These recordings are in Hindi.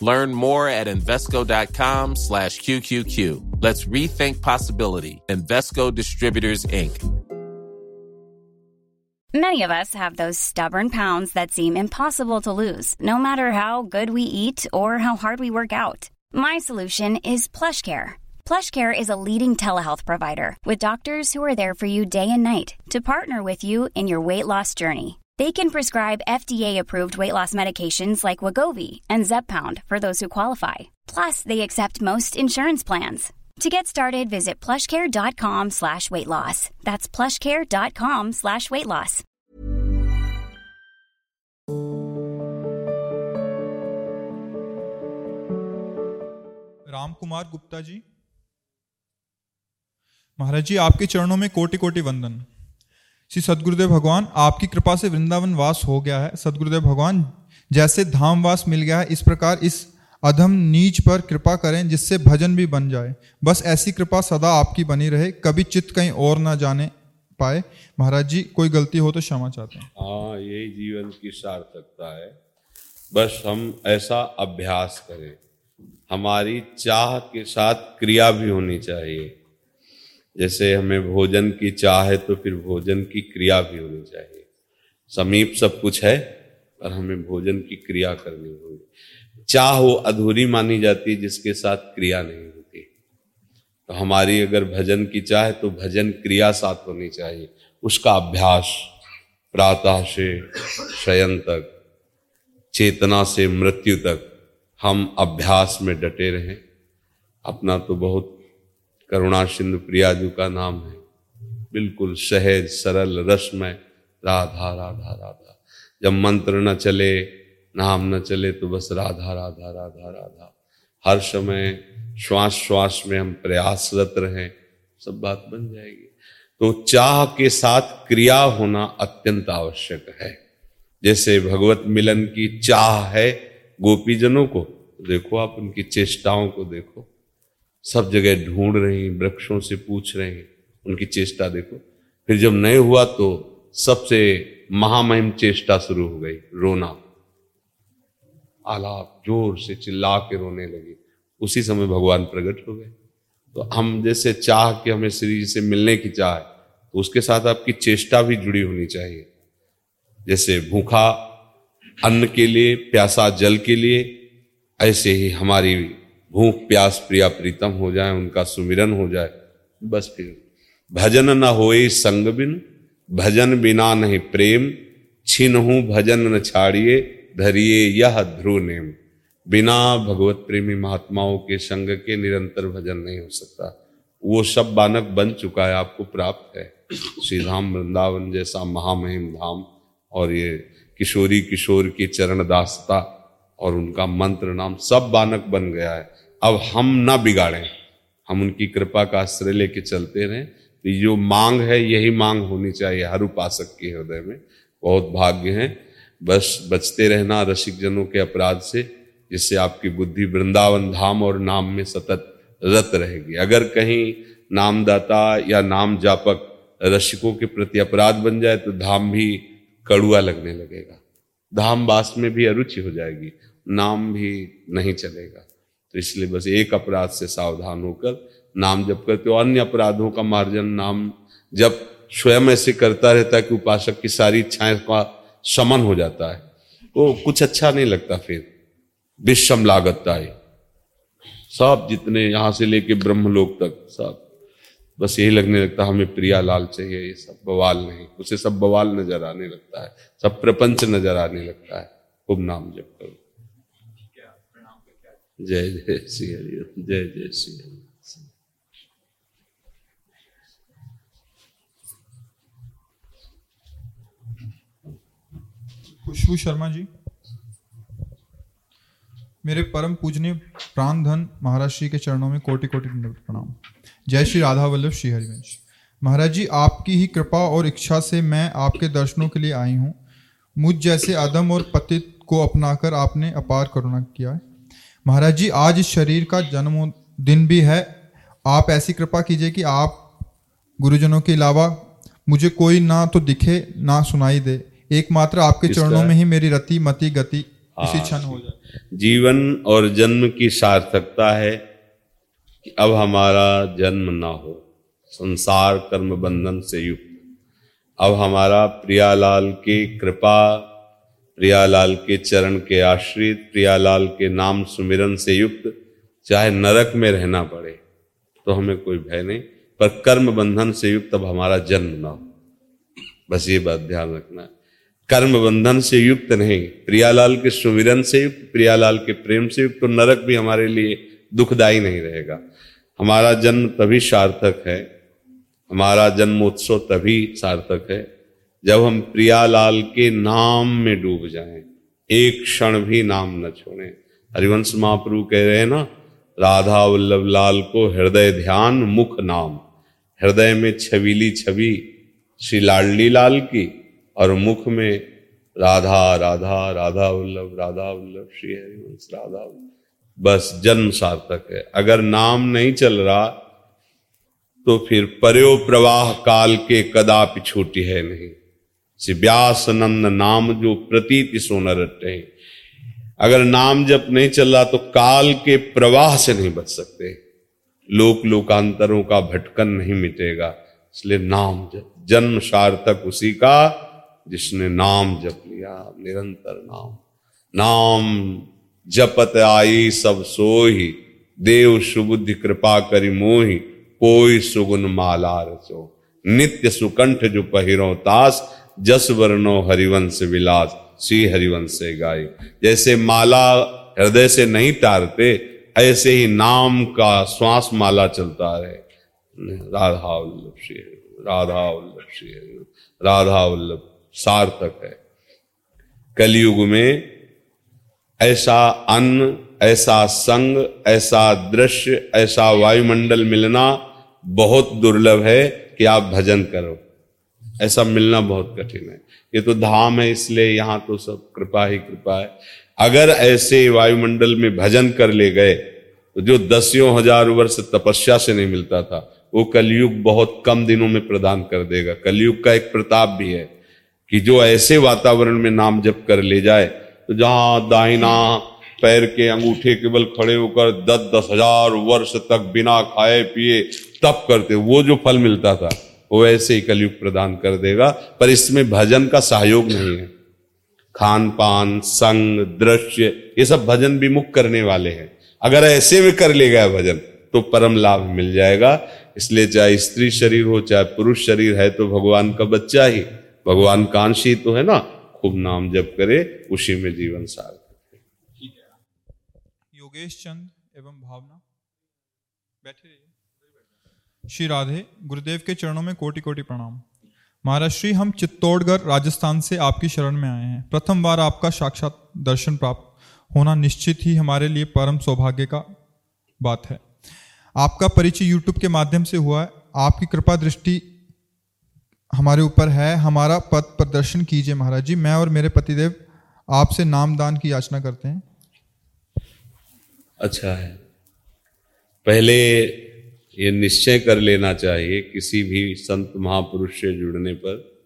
Learn more at Invesco.com slash QQQ. Let's rethink possibility. Invesco Distributors, Inc. Many of us have those stubborn pounds that seem impossible to lose, no matter how good we eat or how hard we work out. My solution is PlushCare. PlushCare is a leading telehealth provider with doctors who are there for you day and night to partner with you in your weight loss journey. They can prescribe FDA-approved weight loss medications like Wagovi and Zepbound for those who qualify. Plus, they accept most insurance plans. To get started, visit plushcare.com slash weight loss. That's plushcare.com slash weight loss. Ram Kumar Gupta ji महाराज जी आपके चरणों में कोटि कोटि वंदन श्री सदगुरुदेव भगवान, आपकी कृपा से वृंदावन वास हो गया है। सदगुरुदेव भगवान, जैसे धाम वास मिल गया है, इस प्रकार इस अधम नीच पर कृपा करें जिससे भजन भी बन जाए। बस ऐसी कृपा सदा आपकी बनी रहे, कभी चित्त कहीं और ना जाने पाए। महाराज जी, कोई गलती हो तो क्षमा चाहते हैं। हाँ यही जीवन की सार्थकता है। बस हम ऐसा अभ्यास करें। हमारी चाह के साथ क्रिया भी होनी चाहिए। जैसे हमें भोजन की चाह है तो फिर भोजन की क्रिया भी होनी चाहिए। समीप सब कुछ है, पर हमें भोजन की क्रिया करनी होगी। चाह वो अधूरी मानी जाती है, जिसके साथ क्रिया नहीं होती। तो हमारी अगर भजन की चाह है तो भजन क्रिया साथ होनी चाहिए। उसका अभ्यास प्रातः से शयन तक, चेतना से मृत्यु तक, हम अभ्यास में डटे रहें। अपना तो बहुत करुणा सिंधु प्रिया जी का नाम है। बिल्कुल सहज, सरल, रसमय, राधा राधा राधा। जब मंत्र न चले, नाम न चले तो बस राधा राधा राधा राधा। हर समय श्वास श्वास में हम प्रयासरत रहें, सब बात बन जाएगी। तो चाह के साथ क्रिया होना अत्यंत आवश्यक है। जैसे भगवत मिलन की चाह है गोपीजनों को देखो आप उनकी चेष्टाओं को देखो। सब जगह ढूंढ रही वृक्षों से पूछ रहे हैं, उनकी चेष्टा देखो। फिर जब नहीं हुआ तो सबसे महामहिम चेष्टा शुरू हो गई, रोना। आलाप, ज़ोर से चिल्ला के रोने लगे। उसी समय भगवान प्रकट हो गए। तो हम जैसे चाह के हमें श्री जी से मिलने की चाह तो उसके साथ आपकी चेष्टा भी जुड़ी होनी चाहिए। जैसे भूखा अन्न के लिए, प्यासा जल के लिए, ऐसे ही हमारी भूख, प्यास, प्रिया प्रीतम हो जाए, उनका सुमिरन हो जाए। बस फिर। भजन न होए संग बिन, भजन बिना नहीं प्रेम। छिन हूँ भजन न छाड़िए, धरिए यह ध्रुव नेम। बिना भगवत प्रेमी महात्माओं के संग के निरंतर भजन नहीं हो सकता। वो सब बानक बन चुका है, आपको प्राप्त है। श्री धाम वृंदावन जैसा महामहिम धाम और ये किशोरी किशोर की चरण दासता और उनका मंत्र नाम सब बानक बन गया है। अब हम ना बिगाड़ें। हम उनकी कृपा का आश्रय लेके चलते रहें। तो जो मांग है, यही मांग होनी चाहिए हर उपासक के हृदय में। बहुत भाग्य है। बस बचते रहना रसिक जनों के अपराध से, जिससे आपकी बुद्धि वृंदावन धाम और नाम में सतत रत रहेगी। अगर कहीं नामदाता या नाम जापक रसिकों के प्रति अपराध बन जाए तो धाम भी कड़ुआ लगने लगेगा। धाम वास में भी अरुचि हो जाएगी। नाम भी नहीं चलेगा। तो इसलिए बस एक अपराध से सावधान होकर नाम जप करते हो। अन्य अपराधों का मार्जन नाम जब स्वयं ऐसे करता रहता है कि उपासक की सारी इच्छाएँ का समन हो जाता है। तो कुछ अच्छा नहीं लगता फिर। विषम लागत है सब जितने यहाँ से लेके ब्रह्मलोक तक सब। बस यही लगने लगता है, हमें प्रिया लाल चाहिए, ये सब बवाल नहीं। उसे सब बवाल नज़र आने लगता है, सब प्रपंच नज़र आने लगता है। खूब नाम जप करो। जय जय श्री हरि जय जय श्री हरि खुशबू शर्मा जी, मेरे परम पूजनीय प्राण धन महाराज श्री के चरणों में कोटि कोटि प्रणाम। जय श्री राधा वल्लभ श्री हरिवंश महाराज जी, आपकी ही कृपा और इच्छा से मैं आपके दर्शनों के लिए आई हूँ। मुझ जैसे आदम और पतित को अपनाकर आपने अपार करुणा किया है। महाराज जी आज इस शरीर का जन्म दिन भी है। आप ऐसी कृपा कीजिए कि आप गुरुजनों के अलावा मुझे कोई ना तो दिखे ना सुनाई दे। एकमात्र आपके चरणों में ही मेरी रति मति गति इसी क्षण हो जाए। जीवन और जन्म की सार्थकता है कि अब हमारा जन्म ना हो संसार कर्म बंधन से युक्त। अब हमारा प्रियालाल की कृपा प्रियालाल के चरण के आश्रित, प्रियालाल के नाम सुमिरन से युक्त, चाहे नरक में रहना पड़े तो हमें कोई भय नहीं। पर कर्म बंधन से युक्त अब हमारा जन्म ना हो। बस ये बात ध्यान रखना कर्म बंधन से युक्त नहीं, प्रियालाल के सुमिरन से युक्त, प्रियालाल के प्रेम से युक्त तो नरक भी हमारे लिए दुखदायी नहीं रहेगा। हमारा जन्म तभी सार्थक है, हमारा जन्मोत्सव तभी सार्थक है जब हम प्रियालाल के नाम में डूब जाएँ, एक क्षण भी नाम न छोड़ें। हरिवंश महाप्रभु कह रहे हैं ना, राधा वल्लभ लाल को हृदय ध्यान मुख नाम। हृदय में छबीली छवि श्री लाडली लाल की और मुख में राधा राधा राधा वल्लभ राधा वल्लभ, श्री हरिवंश, राधा बस जन्म सार्थक है। अगर नाम नहीं चल रहा तो फिर पर्यो प्रवाह काल के कदापि छोटी है नहीं। से व्यास नंद नाम जो प्रतीति सोन रटे अगर नाम जब नहीं चल रहा तो काल के प्रवाह से नहीं बच सकते। लोक लोकांतरों का भटकन नहीं मिटेगा, इसलिए नाम जप। जन्म सार्थक उसी का जिसने नाम जप लिया, निरंतर नाम। नाम जपत आई सब सोही, देव सुबुद्धि कृपा करी मोही, कोई सुगुन माला रचो। नित्य सुकंठ जो पहिरो तास जस वर्णो हरिवंश विलास श्री हरिवंश से गाय जैसे माला हृदय से नहीं तारते, ऐसे ही नाम का श्वास माला चलता रहे। राधा वल्लभ श्री राधा वल्लभ श्री राधा वल्लभ सार्थक है। कलयुग में ऐसा अन्न, ऐसा संग, ऐसा दृश्य, ऐसा वायुमंडल मिलना बहुत दुर्लभ है कि आप भजन करो। ऐसा मिलना बहुत कठिन है। ये तो धाम है, इसलिए यहाँ तो सब कृपा ही कृपा है। अगर ऐसे वायुमंडल में भजन कर ले गए तो जो दसियों हज़ार वर्ष तपस्या से नहीं मिलता था, वो कलयुग बहुत कम दिनों में प्रदान कर देगा। कलयुग का एक प्रताप भी है कि जो ऐसे वातावरण में नाम जप कर ले जाए तो जहाँ दाहिना पैर के अंगूठे केवल खड़े होकर दस दस हज़ार वर्ष तक बिना खाए पिए तप करते, वो जो फल मिलता था वो ऐसे ही कलयुग प्रदान कर देगा, पर इसमें भजन का सहयोग नहीं है। खान पान, संग, दृश्य, ये सब भजन विमुख करने वाले हैं। अगर ऐसे में कर ले गया भजन तो परम लाभ मिल जाएगा। इसलिए चाहे स्त्री शरीर हो, चाहे पुरुष शरीर है तो भगवान का बच्चा ही। भगवान कांशी तो है ना, खूब नाम जप करे, उसी में जीवन सार। योगेश चंद एवं भावना, बैठे श्री राधे, गुरुदेव के चरणों में कोटि कोटि प्रणाम। महाराज, श्री, हम चित्तौड़गढ़, राजस्थान से आपकी शरण में आए हैं। प्रथम बार आपका साक्षात दर्शन प्राप्त होना निश्चित ही हमारे लिए परम सौभाग्य का बात है। आपका परिचय यूट्यूब के माध्यम से हुआ है। आपकी कृपा दृष्टि हमारे ऊपर है। हमारा पद प्रदर्शन कीजिए महाराज जी। मैं और मेरे पतिदेव आपसे नाम दान की याचना करते हैं। अच्छा है। पहले ये निश्चय कर लेना चाहिए किसी भी संत महापुरुष से जुड़ने पर।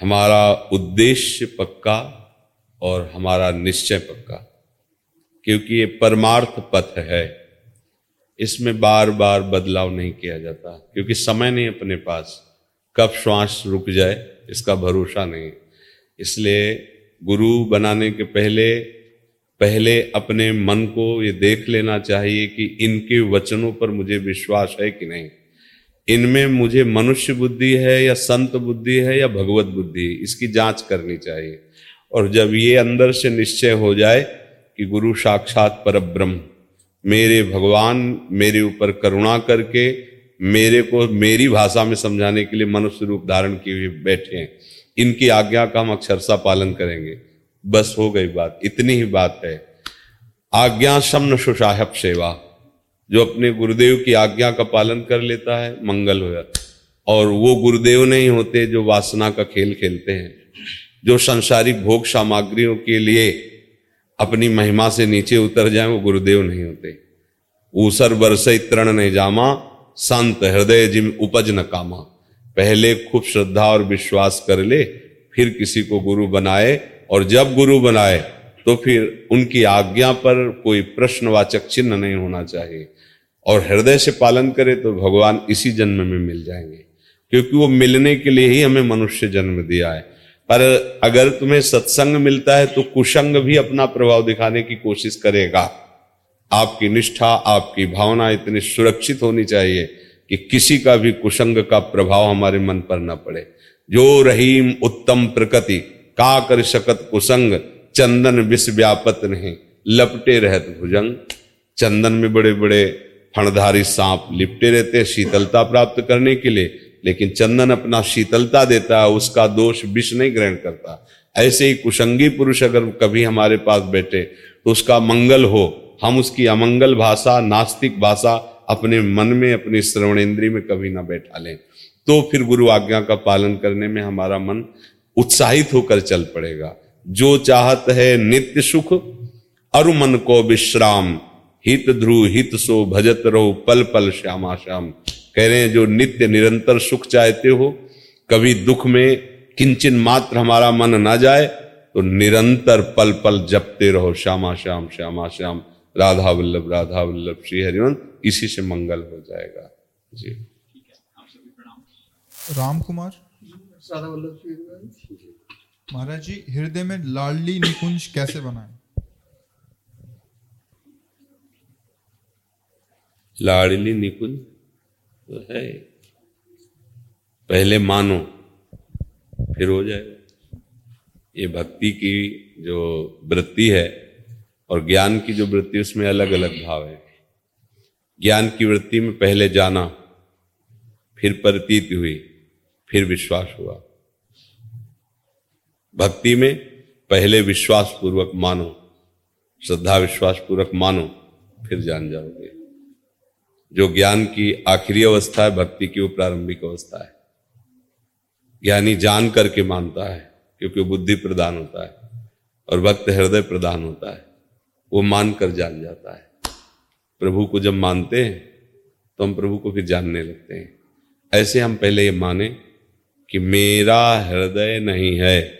हमारा उद्देश्य पक्का और हमारा निश्चय पक्का, क्योंकि ये परमार्थ पथ है। इसमें बार बार बदलाव नहीं किया जाता, क्योंकि समय नहीं अपने पास। कब श्वास रुक जाए, इसका भरोसा नहीं। इसलिए गुरु बनाने के पहले पहले अपने मन को ये देख लेना चाहिए कि इनके वचनों पर मुझे विश्वास है कि नहीं। इनमें मुझे मनुष्य बुद्धि है या संत बुद्धि है या भगवत बुद्धि, इसकी जाँच करनी चाहिए। और जब ये अंदर से निश्चय हो जाए कि गुरु साक्षात पर ब्रह्म मेरे भगवान मेरे ऊपर करुणा करके मेरे को मेरी भाषा में समझाने के लिए मनुष्य रूप धारण किए हुए बैठे हैं, इनकी आज्ञा का हम अक्षरसा पालन करेंगे। बस हो गई बात, इतनी ही बात है। आज्ञा समन सुसाहब सेवा, जो अपने गुरुदेव की आज्ञा का पालन कर लेता है, मंगल हो जाता और वो गुरुदेव नहीं होते जो वासना का खेल खेलते हैं, जो संसारिक भोग सामग्रियों के लिए अपनी महिमा से नीचे उतर जाए, वो गुरुदेव नहीं होते। ऊसर बरसे तरण नहीं जामा, संत हृदय जिम उपज न कामा। पहले खूब श्रद्धा और विश्वास कर ले, फिर किसी को गुरु बनाए और जब गुरु बनाए तो फिर उनकी आज्ञा पर कोई प्रश्नवाचक चिन्ह नहीं होना चाहिए। और हृदय से पालन करे तो भगवान इसी जन्म में मिल जाएँगे। क्योंकि वो मिलने के लिए ही हमें मनुष्य जन्म दिया है। पर अगर तुम्हें सत्संग मिलता है तो कुसंग भी अपना प्रभाव दिखाने की कोशिश करेगा। आपकी निष्ठा, आपकी भावना इतनी सुरक्षित होनी चाहिए कि किसी का भी कुसंग का प्रभाव हमारे मन पर न पड़े। जो रहीम उत्तम प्रकृति का कर शकत कुसंग, चंदन विष व्यापत नहीं। लपटे रहत भुजंग। चंदन में बड़े बड़े फणधारी सांप लिपटे रहते हैं शीतलता प्राप्त करने के लिए। लेकिन चंदन अपना शीतलता देता है, उसका दोष विष नहीं ग्रहण करता। ऐसे ही कुशंगी पुरुष अगर कभी हमारे पास बैठे तो उसका मंगल हो। हम उसकी अमंगल भाषा, नास्तिक भाषा अपने मन में, अपनी श्रवणेन्द्री में कभी ना बैठा लें। तो फिर गुरु आज्ञा का पालन करने में हमारा मन उत्साहित होकर चल पड़ेगा। जो चाहत है नित्य सुख अरु मन को विश्राम। हित ध्रुव, हित सो भजत रहो, पल पल श्यामा श्याम। कह रहे हैं, जो नित्य निरंतर सुख चाहते हो, कभी दुख में किंचन मात्र हमारा मन ना जाए तो निरंतर पल पल जपते रहो, श्यामा श्याम श्यामा श्याम। राधा वल्लभ राधा वल्लभ, श्री हरिवंश इसी से मंगल हो जाएगा। जी। राम कुमार महाराज जी हृदय में लाडली निकुंज कैसे बनाए? लाडली निकुंज तो है। पहले मानो फिर हो जाएगा ये भक्ति की जो वृत्ति है और ज्ञान की जो वृत्ति उसमें अलग अलग भाव है। ज्ञान की वृत्ति में पहले जाना फिर प्रतीत हुई। फिर विश्वास हुआ। भक्ति में पहले विश्वास पूर्वक मानो, श्रद्धा विश्वास पूर्वक मानो, फिर जान जाओगे। जो ज्ञान की आखिरी अवस्था है, भक्ति की वो प्रारंभिक अवस्था है। ज्ञानी जान करके मानता है, क्योंकि बुद्धि प्रदान होता है और भक्त हृदय प्रदान होता है। वो मान कर जान जाता है। प्रभु को जब मानते हैं तो हम प्रभु को फिर जानने लगते हैं। ऐसे हम पहले ये माने कि मेरा हृदय नहीं है।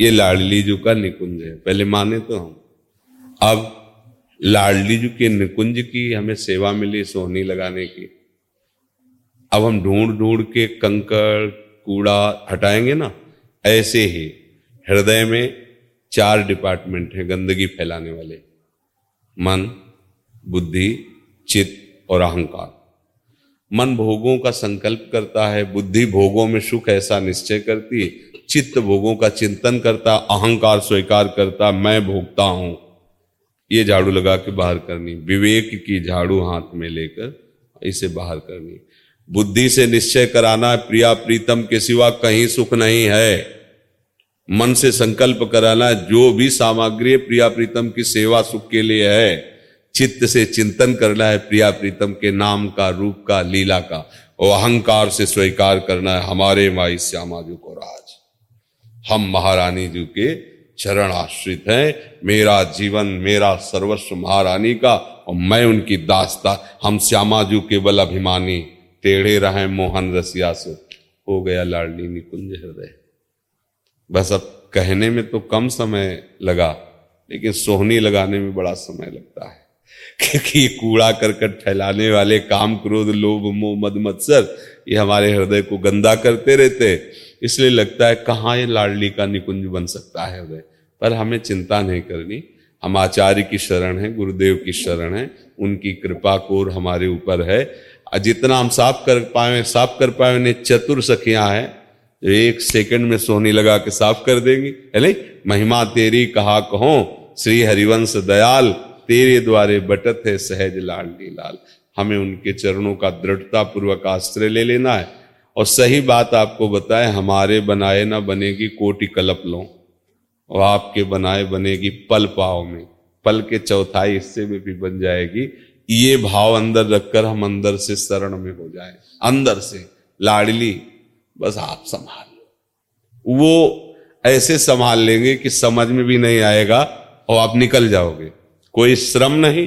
ये लाडली जू का निकुंज है। पहले माने तो हम। अब लाडली जी के निकुंज की हमें सेवा मिली सोहनी लगाने की। अब हम ढूंढ ढूंढ के कंकड़, कूड़ा हटाएँगे ना, ऐसे ही हृदय में चार डिपार्टमेंट है, गंदगी फैलाने वाले। मन, बुद्धि, चित्त और अहंकार। मन भोगों का संकल्प करता है, बुद्धि भोगों में सुख ऐसा निश्चय करती है, चित्त भोगों का चिंतन करता, अहंकार स्वीकार करता, मैं भोगता हूँ। ये झाड़ू लगा के बाहर करनी, विवेक की झाड़ू हाथ में लेकर इसे बाहर करनी। बुद्धि से निश्चय कराना, प्रिया प्रीतम के सिवा कहीं सुख नहीं है। मन से संकल्प कराना, जो भी सामग्री प्रिया प्रीतम की सेवा सुख के लिए है। चित्त से चिंतन करना है प्रिया प्रीतम के नाम का, रूप का, लीला का। और अहंकार से स्वीकार करना है हमारे माई श्यामा जी को राज। हम महारानी जी के चरण आश्रित है। मेरा जीवन, मेरा सर्वस्व महारानी का और मैं उनकी दास्ता। हम श्यामा जू केवल अभिमानी, टेढ़े रहे मोहन रसिया से। हो गया लाडली निकुंज हृदय। बस अब कहने में तो कम समय लगा, लेकिन सोहनी लगाने में बड़ा समय लगता है। क्योंकि ये कूड़ा करकट फैलाने वाले काम क्रोध, लोभ, मोह, मद, मत्सर, ये हमारे हृदय को गंदा करते रहते इसलिए लगता है कहाँ ये लाडली का निकुंज बन सकता है हृदय? पर हमें चिंता नहीं करनी। हम आचार्य की शरण है, गुरुदेव की शरण है, उनकी कृपा कोर हमारे ऊपर है। जितना हम साफ़ कर पाए, साफ़ कर पाए, उन्हें चतुर सखियाँ हैं। जो एक सेकंड में सोनी लगा के साफ़ कर देंगी। है नहीं महिमा तेरी कहा कहो? श्री हरिवंश दयाल। तेरे द्वारे बटत है सहज लाडली लाल हमें उनके चरणों का दृढ़ता पूर्वक आश्रय ले लेना है। और सही बात आपको बताए, हमारे बनाए ना बनेगी कोटि कलप लो। और आपके बनाए बनेगी पल पाव में। पल के चौथाई हिस्से में भी बन जाएगी। ये भाव अंदर रखकर हम अंदर से शरण में हो जाए। अंदर से, लाडली, बस आप संभाल लो। वो ऐसे संभाल लेंगे कि समझ में भी नहीं आएगा और आप निकल जाओगे। कोई श्रम नहीं,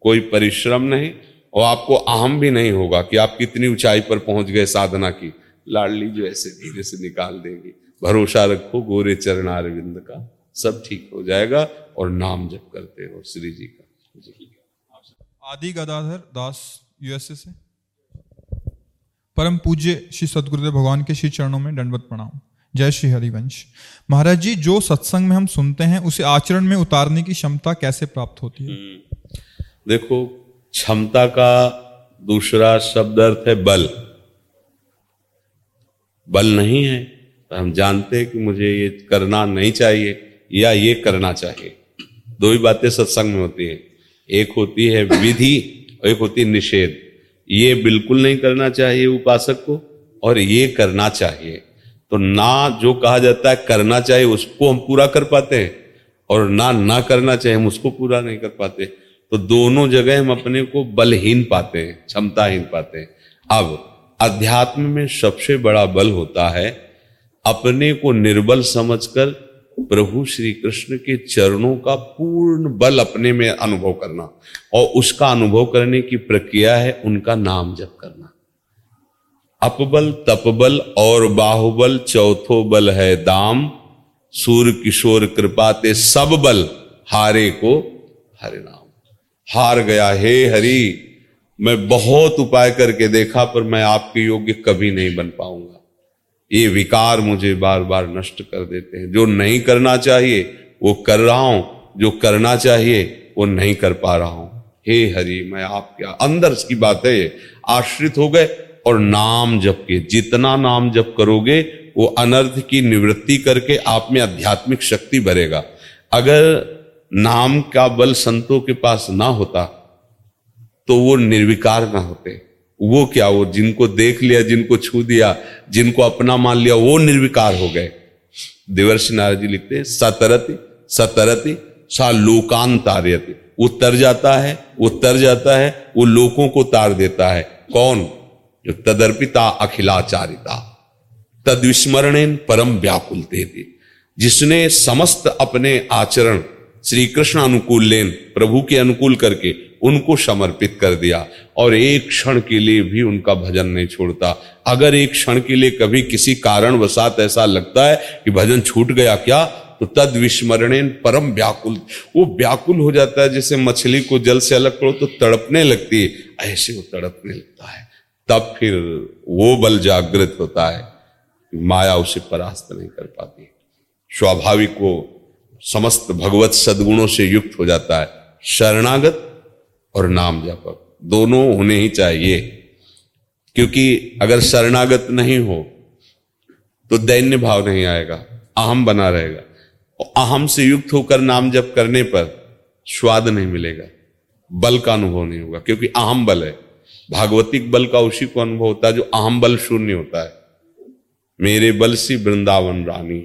कोई परिश्रम नहीं, और आपको अहम भी नहीं होगा कि आप कितनी ऊंचाई पर पहुँच गए साधना की। लाडली जो ऐसे धीरे से निकाल देंगे। भरोसा रखो गोरे चरण अरविंद का, सब ठीक हो जाएगा और नाम जप करते हो श्री जी का। आदि गदाधर दास यूएसए से। परम पूज्य श्री सदगुरुदेव भगवान के श्री चरणों में दंडवत प्रणाम। जय श्री हरिवंश। महाराज जी, जो सत्संग में हम सुनते हैं, उसे आचरण में उतारने की क्षमता कैसे प्राप्त होती है? हम्म। देखो, क्षमता का दूसरा शब्द अर्थ है बल। बल नहीं है तो हम जानते हैं कि मुझे ये करना नहीं चाहिए, या ये करना चाहिए। दो ही बातें सत्संग में होती है। एक होती है विधि और एक होती है निषेध। ये बिल्कुल नहीं करना चाहिए उपासक को, और ये करना चाहिए। तो ना जो कहा जाता है करना चाहिए, उसको हम पूरा कर पाते हैं। और ना ना करना चाहिए, हम उसको पूरा नहीं कर पाते। तो दोनों जगह हम अपने को बलहीन पाते हैं, क्षमताहीन पाते हैं। अब, अध्यात्म में सबसे बड़ा बल होता है अपने को निर्बल समझकर प्रभु श्री कृष्ण के चरणों का पूर्ण बल अपने में अनुभव करना। और उसका अनुभव करने की प्रक्रिया है उनका नाम जप करना। अपबल, तपबल और बाहुबल चौथो बल है दाम। सूर्य किशोर कृपाते सब बल हारे को हरे नाम। हार गया हे हरि। मैं बहुत उपाय करके देखा, पर मैं आपके योग्य कभी नहीं बन पाऊँगा। ये विकार मुझे बार बार नष्ट कर देते हैं। जो नहीं करना चाहिए, वो कर रहा हूँ। जो करना चाहिए, वो नहीं कर पा रहा हूँ। हे हरि, मैं आपके अंदर की बात है आश्रित हो गए। और नाम जप के जितना नाम जप करोगे, वो अनर्थ की निवृत्ति करके आप में आध्यात्मिक शक्ति भरेगा। अगर नाम का बल संतों के पास ना होता तो वो निर्विकार ना होते। वो क्या, वो जिनको देख लिया, जिनको छू दिया, जिनको अपना मान लिया, वो निर्विकार हो गए। देवर्षि नारद जी लिखते हैं, सतरति सतरति, सा लोकान तार्यति। वो तर जाता है, वो तर जाता है, वो लोगों को तार देता है। कौन? जो तदर्पिता अखिलाचारिता। तद विस्मरण परम व्याकुल जिसने समस्त अपने आचरण श्री कृष्ण अनुकूल लेन प्रभु के अनुकूल करके उनको समर्पित कर दिया और एक क्षण के लिए भी उनका भजन नहीं छोड़ता। अगर एक क्षण के लिए कभी किसी कारण वसात ऐसा लगता है कि भजन छूट गया क्या तो तद विस्मरण परम व्याकुल। वो व्याकुल हो जाता है, जैसे मछली को जल से अलग करो तो तड़पने लगती है। ऐसे वो तड़पने लगता है। तब फिर वो बल जागृत होता है माया उसे परास्त नहीं कर पाती स्वाभाविक वो समस्त भगवत सदगुणों से युक्त हो जाता है। शरणागत और नाम जापक, दोनों होने ही चाहिए। क्योंकि अगर शरणागत नहीं हो तो दैन्य भाव नहीं आएगा, अहम बना रहेगा। और अहम से युक्त होकर नाम जप करने पर स्वाद नहीं मिलेगा, बल का अनुभव नहीं होगा, क्योंकि अहम बल है। भागवतिक बल का उसी को अनुभव होता है जो अहम बल शून्य होता है। मेरे बल सी वृंदावन रानी।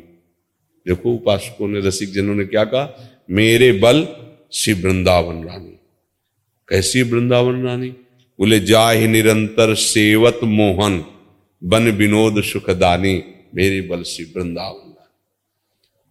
देखो उपासकों ने, रसिक जनों ने क्या कहा? मेरे बल श्री वृंदावन रानी। कैसी वृंदावन रानी? बोले, जाहि निरंतर सेवत मोहन, बन विनोद सुखदानी, मेरे बल श्री वृंदावन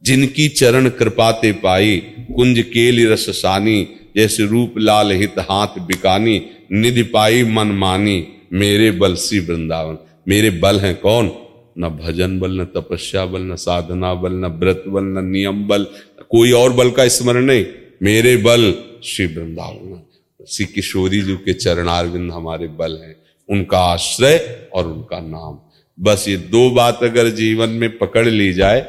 जिनकी चरण कृपाते पाई, कुंज केली रसानी जैसे रूप लाल हित हाथ बिकानी, निधि पाई मन मानी। मेरे बल श्री वृंदावन, मेरे बल हैं कौन? न भजन बल, न तपस्या बल, न साधना बल, न व्रत बल, न नियम बल कोई और बल का स्मरण नहीं। मेरे बल श्री वृंदावन श्री किशोरी जी के चरणारविंद हमारे बल हैं। उनका आश्रय और उनका नाम। बस ये दो बात अगर जीवन में पकड़ ली जाए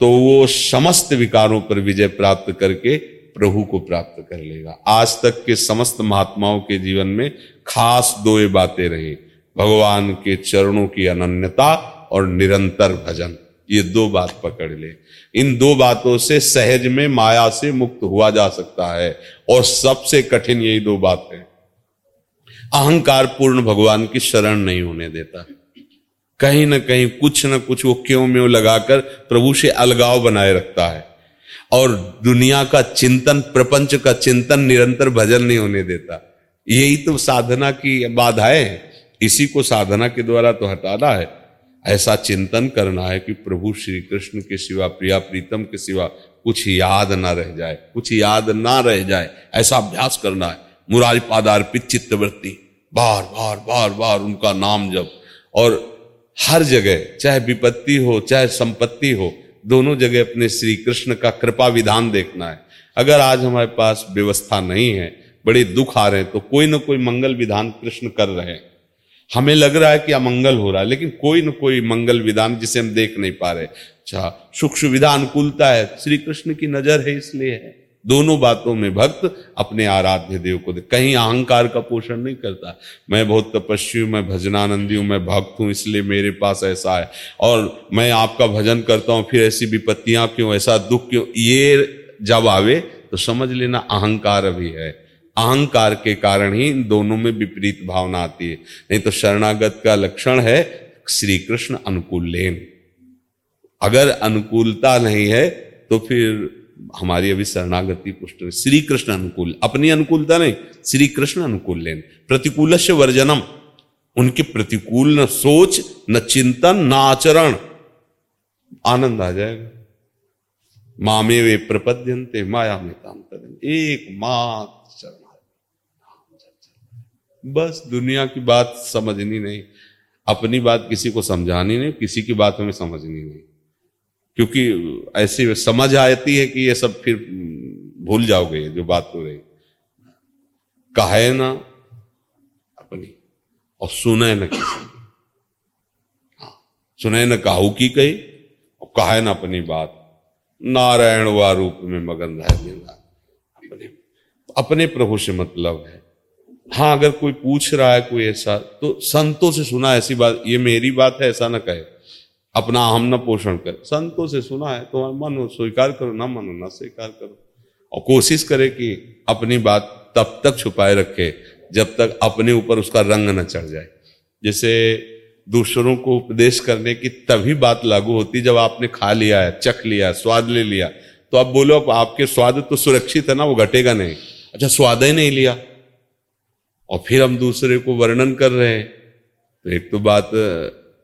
तो वो समस्त विकारों पर विजय प्राप्त करके प्रभु को प्राप्त कर लेगा। आज तक के समस्त महात्माओं के जीवन में खास दो ये बातें रही। भगवान के चरणों की अनन्यता और निरंतर भजन, ये दो बात पकड़ ले। इन दो बातों से सहज में माया से मुक्त हुआ जा सकता है। और सबसे कठिन यही दो बातें अहंकार पूर्ण भगवान की शरण नहीं होने देता। कहीं ना कहीं कुछ ना कुछ वो क्यों में लगाकर प्रभु से अलगाव बनाए रखता है। और दुनिया का चिंतन, प्रपंच का चिंतन निरंतर भजन नहीं होने देता। यही तो साधना की बाधाएँ है। इसी को साधना के द्वारा तो हटाना है। ऐसा चिंतन करना है कि प्रभु श्री कृष्ण के सिवा, प्रिया प्रीतम के सिवा कुछ याद ना रह जाए, कुछ याद ना रह जाए। ऐसा अभ्यास करना है। मुरारी पादार्पित चित्तवृत्ति, बार बार बार बार उनका नाम जब और हर जगह, चाहे विपत्ति हो, चाहे संपत्ति हो दोनों जगह अपने श्री कृष्ण का कृपा विधान देखना है। अगर आज हमारे पास व्यवस्था नहीं है, बड़े दुख आ रहे हैं तो कोई ना कोई मंगल विधान कृष्ण कर रहे हैं। हमें लग रहा है कि अमंगल हो रहा है, लेकिन कोई ना कोई मंगल विधान जिसे हम देख नहीं पा रहे। अच्छा सुख सुविधा अनुकूलता है श्री कृष्ण की नज़र है इसलिए। है दोनों बातों में भक्त अपने आराध्य देव को दे कहीं अहंकार का पोषण नहीं करता। मैं बहुत तपस्वी हूँ, मैं भजनानंदी हूँ, मैं भक्त हूँ, इसलिए मेरे पास ऐसा है। और मैं आपका भजन करता हूँ, फिर ऐसी विपत्तियाँ क्यों, ऐसा दुख क्यों? ये जब आवे तो समझ लेना अहंकार भी है। अहंकार के कारण ही इन दोनों में विपरीत भावना आती है। नहीं तो शरणागत का लक्षण है श्री कृष्ण अनुकूल लेन। अगर अनुकूलता नहीं है तो फिर हमारी अभी शरणागति पुष्ट श्री कृष्ण अनुकूल, अपनी अनुकूलता नहीं श्री कृष्ण अनुकूल लेन प्रतिकूल से वर्जनम, उनके प्रतिकूल न सोच, न चिंतन न आचरण। आनंद आ जाएगा। मामे वे प्रपद्यंते माया में काम करें एक मात्र बस दुनिया की बात समझनी नहीं। अपनी बात किसी को समझानी नहीं, किसी की बात हमें समझनी नहीं। क्योंकि ऐसी समझ आती है कि ये सब फिर भूल जाओगे जो बात हो रही। कहे ना अपनी और सुने न किसी हाँ, सुने न काहू की कही और कहे ना अपनी बात। नारायण व रूप में मगन रह अपने अपने प्रभु से मतलब है। हाँ अगर कोई पूछ रहा है कोई ऐसा तो संतों से सुना ऐसी बात ये मेरी बात है ऐसा ना कहे। अपना हम न पोषण कर। संतों से सुना है तो मानो स्वीकार करो, ना मानो, ना स्वीकार करो। और कोशिश करे कि अपनी बात तब तक छुपाए रखे, जब तक अपने ऊपर उसका रंग न चढ़ जाए। जैसे दूसरों को उपदेश करने की तभी बात लागू होती जब आपने खा लिया है, चख लिया है, स्वाद ले लिया। तो आप बोलो आपके स्वाद तो सुरक्षित है ना, वो घटेगा नहीं। अच्छा स्वाद ही नहीं लिया। और फिर हम दूसरे को वर्णन कर रहे हैं। तो एक तो बात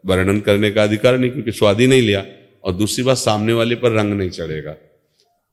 वर्णन करने का अधिकार नहीं, क्योंकि स्वाद ही नहीं लिया। और दूसरी बात, सामने वाले पर रंग नहीं चढ़ेगा।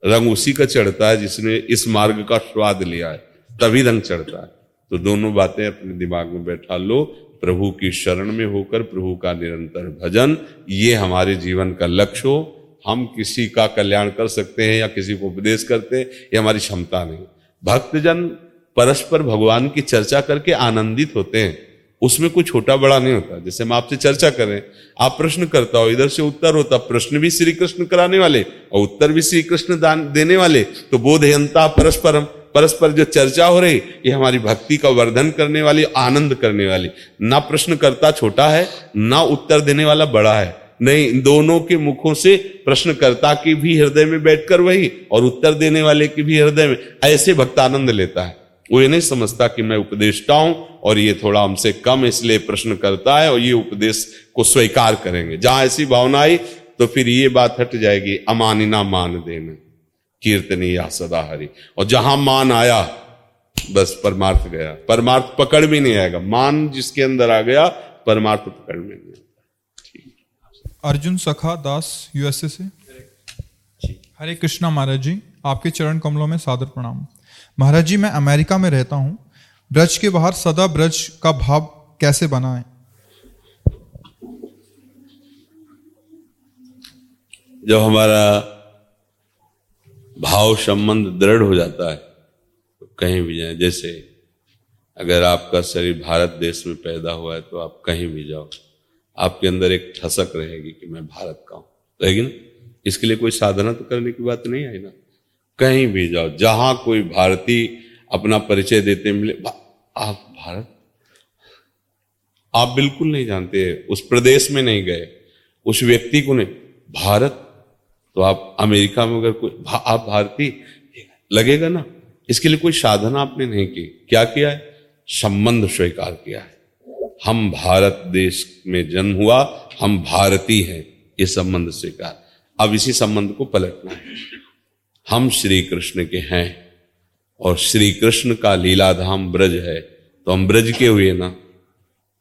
रंग उसी का चढ़ता है जिसने इस मार्ग का स्वाद लिया है, तभी रंग चढ़ता है। तो दोनों बातें अपने दिमाग में बैठा लो, प्रभु की शरण में होकर प्रभु का निरंतर भजन, ये हमारे जीवन का लक्ष्य हो। हम किसी का कल्याण कर सकते हैं या किसी को उपदेश करते हैं, ये हमारी क्षमता नहीं। भक्तजन परस्पर भगवान की चर्चा करके आनंदित होते हैं। उसमें कोई छोटा बड़ा नहीं होता। जैसे हम आपसे चर्चा करें आप प्रश्न करता हो, इधर से उत्तर होता, प्रश्न भी श्री कृष्ण कराने वाले और उत्तर भी श्री कृष्ण दान वाले तो बोधयंता परस्परम। परस्पर जो चर्चा हो रही, ये हमारी भक्ति का वर्धन करने वाली, आनंद करने वाली। ना प्रश्न करता छोटा है, ना उत्तर देने वाला बड़ा है। नहीं दोनों के मुखों से प्रश्नकर्ता की भी हृदय में बैठकर वही और उत्तर देने वाले की भी हृदय में, ऐसे भक्त आनंद लेता है। वो ये नहीं समझता कि मैं उपदेष्टा हूँ और ये थोड़ा हमसे कम इसलिए प्रश्न करता है और ये उपदेश को स्वीकार करेंगे। जहाँ ऐसी भावना आई तो फिर ये बात हट जाएगी अमानिना मान देना। कीर्तनी या सदा हरि और जहाँ मान आया बस परमार्थ गया। परमार्थ पकड़ भी नहीं आएगा। मान जिसके अंदर आ गया परमार्थ पकड़ में नहीं आएगा। अर्जुन सखा दास यूएसए से? हरे कृष्णा महाराज जी आपके चरण कमलों में सादर प्रणाम। महाराज जी, मैं अमेरिका में रहता हूँ। ब्रज के बाहर सदा ब्रज का भाव कैसे बनाए जब हमारा भाव संबंध दृढ़ हो जाता है तो कहीं भी जाए। जैसे अगर आपका शरीर भारत देश में पैदा हुआ है तो आप कहीं भी जाओ, आपके अंदर एक ठसक रहेगी कि मैं भारत का हूँ। रहेगी ना इसके लिए कोई साधना तो करने की बात नहीं आई ना। कहीं भी जाओ जहाँ कोई भारतीय अपना परिचय देते मिले आप भारत? आप बिल्कुल नहीं जानते उस प्रदेश में नहीं गए उस व्यक्ति को नहीं। भारत? तो आप अमेरिका में अगर कोई भा, आप भारतीय लगेगा ना? इसके लिए कोई साधना आपने नहीं की। क्या किया है? संबंध स्वीकार किया है। हम भारत देश में जन्म हुआ हम भारतीय हैं ये संबंध स्वीकार। अब इसी संबंध को पलटना है। हम श्री कृष्ण के हैं और श्री कृष्ण का लीलाधाम ब्रज है तो हम ब्रज के हुए ना।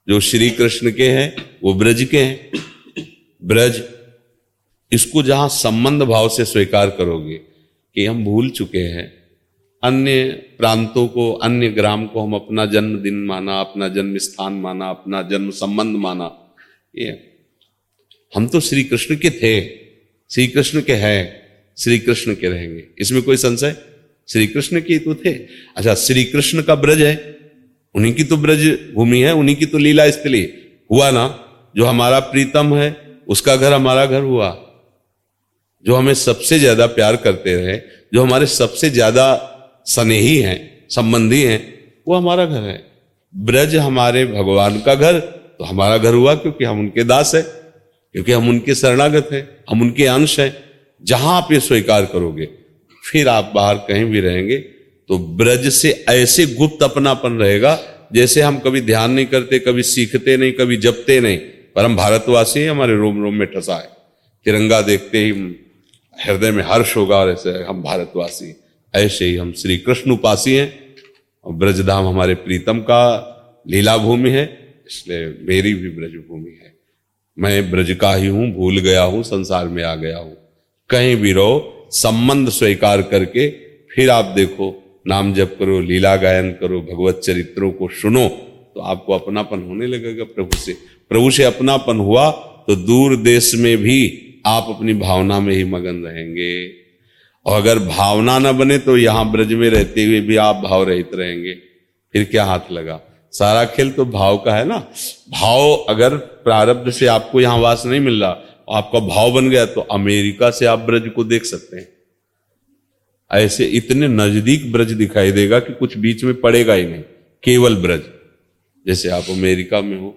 जो श्री कृष्ण के हैं, वो ब्रज के हैं। ब्रज, इसको जहाँ संबंध भाव से स्वीकार करोगे कि हम भूल चुके हैं। अन्य प्रांतों को, अन्य ग्राम को हम अपना जन्मदिन माना, अपना जन्म स्थान माना, अपना जन्म संबंध माना। ये, हम तो श्री कृष्ण के थे श्री कृष्ण के हैं। श्री कृष्ण के रहेंगे। इसमें कोई संशय? श्री कृष्ण के तो थे। अच्छा श्री कृष्ण का ब्रज है। उन्हीं की तो ब्रज भूमि है, उन्हीं की तो लीला स्थली। हुआ ना, जो हमारा प्रीतम है, उसका घर हमारा घर हुआ। जो हमें सबसे ज़्यादा प्यार करते रहे, जो हमारे सबसे ज़्यादा स्नेही हैं, संबंधी हैं, वो हमारा घर है। ब्रज हमारे भगवान का घर तो हमारा घर हुआ क्योंकि हम उनके दास है, क्योंकि हम उनके शरणागत हैं, हम उनके अंश हैं। जहाँ आप ये स्वीकार करोगे, फिर आप बाहर कहीं भी रहेंगे तो ब्रज से ऐसे गुप्त अपनापन रहेगा, जैसे हम कभी ध्यान नहीं करते, कभी सीखते नहीं, कभी जपते नहीं, पर हम भारतवासी हैं, हमारे रोम रोम में ठसा है। तिरंगा देखते ही हृदय में हर्ष होगा, और ऐसे हम भारतवासी ऐसे ही हम श्री कृष्ण उपासी हैं, और ब्रजधाम हमारे प्रीतम का लीला भूमि है, इसलिए मेरी भी ब्रज भूमि है। मैं ब्रज का ही हूँ, भूल गया हूँ, संसार में आ गया हूँ। कहीं भी रहो, संबंध स्वीकार करके फिर आप देखो, नाम जप करो, लीला गायन करो, भगवत चरित्रों को सुनो तो आपको अपनापन होने लगेगा प्रभु से। प्रभु से अपनापन हुआ तो दूर देश में भी आप अपनी भावना में ही मगन रहेंगे। और अगर भावना ना बने तो यहाँ ब्रज में रहते हुए भी आप भाव रहित रहेंगे। फिर क्या हाथ लगा? सारा खेल तो भाव का है ना? भाव अगर प्रारब्ध से आपको यहाँ वास नहीं मिल रहा आपका भाव बन गया तो अमेरिका से आप ब्रज को देख सकते हैं। ऐसे इतने नज़दीक ब्रज दिखाई देगा कि कुछ बीच में पड़ेगा ही नहीं। केवल ब्रज। जैसे आप अमेरिका में हो,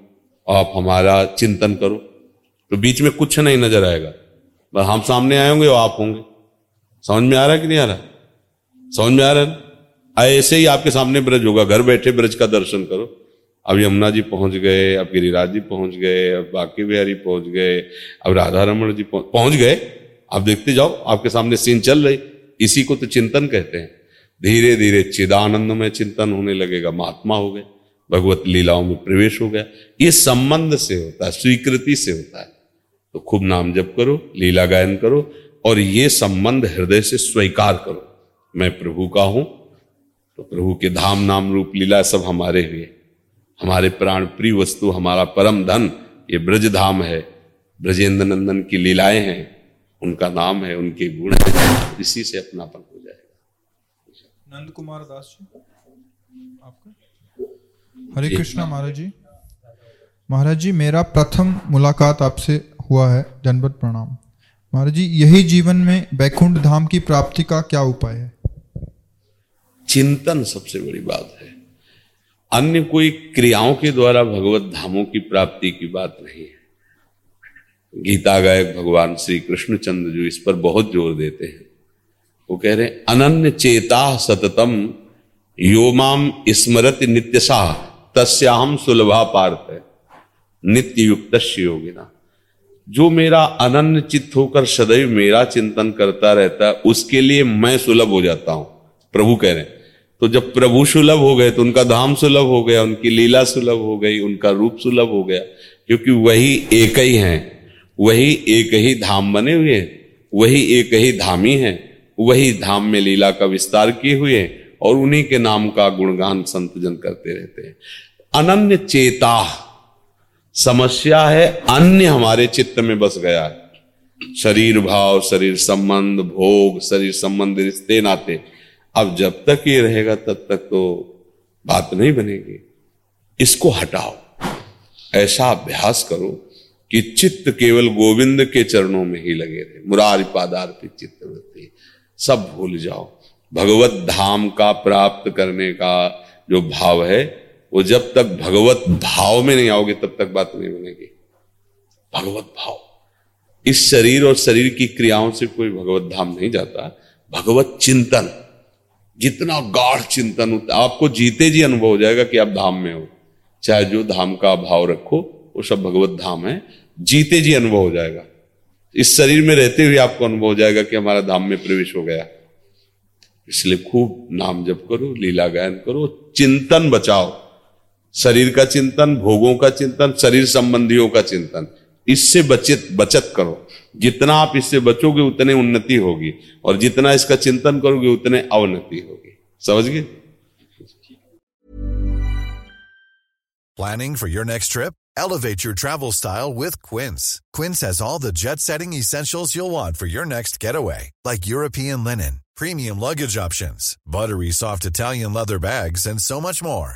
आप हमारा चिंतन करो तो बीच में कुछ नहीं नज़र आएगा। बस हम सामने आए होंगे और आप होंगे। समझ में आ रहा है कि नहीं आ रहा? समझ में आ रहा है ऐसे ही आपके सामने ब्रज होगा। घर बैठे ब्रज का दर्शन करो। अब यमुना जी पहुँच गए, अब गिरिराज जी पहुँच गए, अब बाकी बिहारी पहुँच गए, अब राधा रमन जी पहुँच गए। आप देखते जाओ, आपके सामने सीन चल रही। इसी को तो चिंतन कहते हैं। धीरे धीरे चिदानंद में चिंतन होने लगेगा, महात्मा हो गए, भगवत लीलाओं में प्रवेश हो गया। ये संबंध से होता है, स्वीकृति से होता है। तो खूब नाम जप करो, लीला गायन करो, और ये संबंध हृदय से स्वीकार करो। मैं प्रभु का हूँ तो प्रभु के धाम नाम रूप लीला सब हमारे हुए हमारे प्राण प्रिय वस्तु हमारा परम धन ये ब्रज धाम है। ब्रजेंद्र नंदन की लीलाएँ हैं उनका नाम है उनके गुण है इसी से अपना अपनापन हो जाएगा। नंद कुमार दास जी आपका? हरे कृष्णा महाराज जी। महाराज जी मेरा प्रथम मुलाकात आपसे हुआ है जनपद प्रणाम। महाराज जी यही जीवन में बैकुंठ धाम की प्राप्ति का क्या उपाय है? चिंतन सबसे बड़ी बात है। अन्य कोई क्रियाओं के द्वारा भगवत धामों की प्राप्ति की बात नहीं है। गीता गायक भगवान श्री कृष्णचंद्र जो इस पर बहुत ज़ोर देते हैं, वो कह रहे हैं, अनन्य चेता सततम योमाम स्मृत नित्यसा तस्याहम सुलभा पार्थ है। नित्य युक्त योगिना। जो मेरा अनन्य चित्त होकर सदैव मेरा चिंतन करता रहता है, उसके लिए मैं सुलभ हो जाता हूँ। प्रभु कह रहे हैं तो जब प्रभु सुलभ हो गए तो उनका धाम सुलभ हो गया, उनकी लीला सुलभ हो गई, उनका रूप सुलभ हो गया, क्योंकि वही एक ही हैं, वही एक ही धाम बने हुए हैं, वही एक ही धामी हैं, वही धाम में लीला का विस्तार किए हुए हैं और उन्हीं के नाम का गुणगान संत जन करते रहते हैं। अनन्य चेता समस्या है, अन्य हमारे चित्त में बस गया है। शरीर भाव, शरीर संबंध, भोग, शरीर संबंध रिश्ते नाते अब जब तक ये रहेगा, तब तक तो बात नहीं बनेगी। इसको हटाओ। ऐसा अभ्यास करो कि चित्त केवल गोविंद के चरणों में ही लगे रहे। मुरारी पादार्पित चित्त वृत्ति। सब भूल जाओ। भगवत धाम का प्राप्त करने का जो भाव है, वो जब तक भगवत भाव में नहीं आओगे, तब तक बात नहीं बनेगी। भगवत भाव। इस शरीर और शरीर की क्रियाओं से कोई भगवत धाम नहीं जाता। भगवत चिंतन। जितना गाढ़ चिंतन होता आपको जीते जी अनुभव हो जाएगा कि आप धाम में हो। चाहे जो धाम का भाव रखो, वो सब भगवत धाम है। जीते जी अनुभव हो जाएगा। इस शरीर में रहते हुए आपको अनुभव हो जाएगा कि हमारा धाम में प्रवेश हो गया। इसलिए खूब नाम जप करो, लीला गायन करो, चिंतन बचाओ। शरीर का चिंतन, भोगों का चिंतन, शरीर संबंधियों का चिंतन। इससे बचत बचत करो जितना आप इससे बचोगे उतने उन्नति होगी और जितना इसका चिंतन करोगे उतने अवनति होगी समझ गए Planning for your next trip? Elevate your travel style with Quince. Quince has all the jet setting essentials you'll want for your next getaway, like European linen, premium luggage options, buttery soft Italian leather bags, and so much more.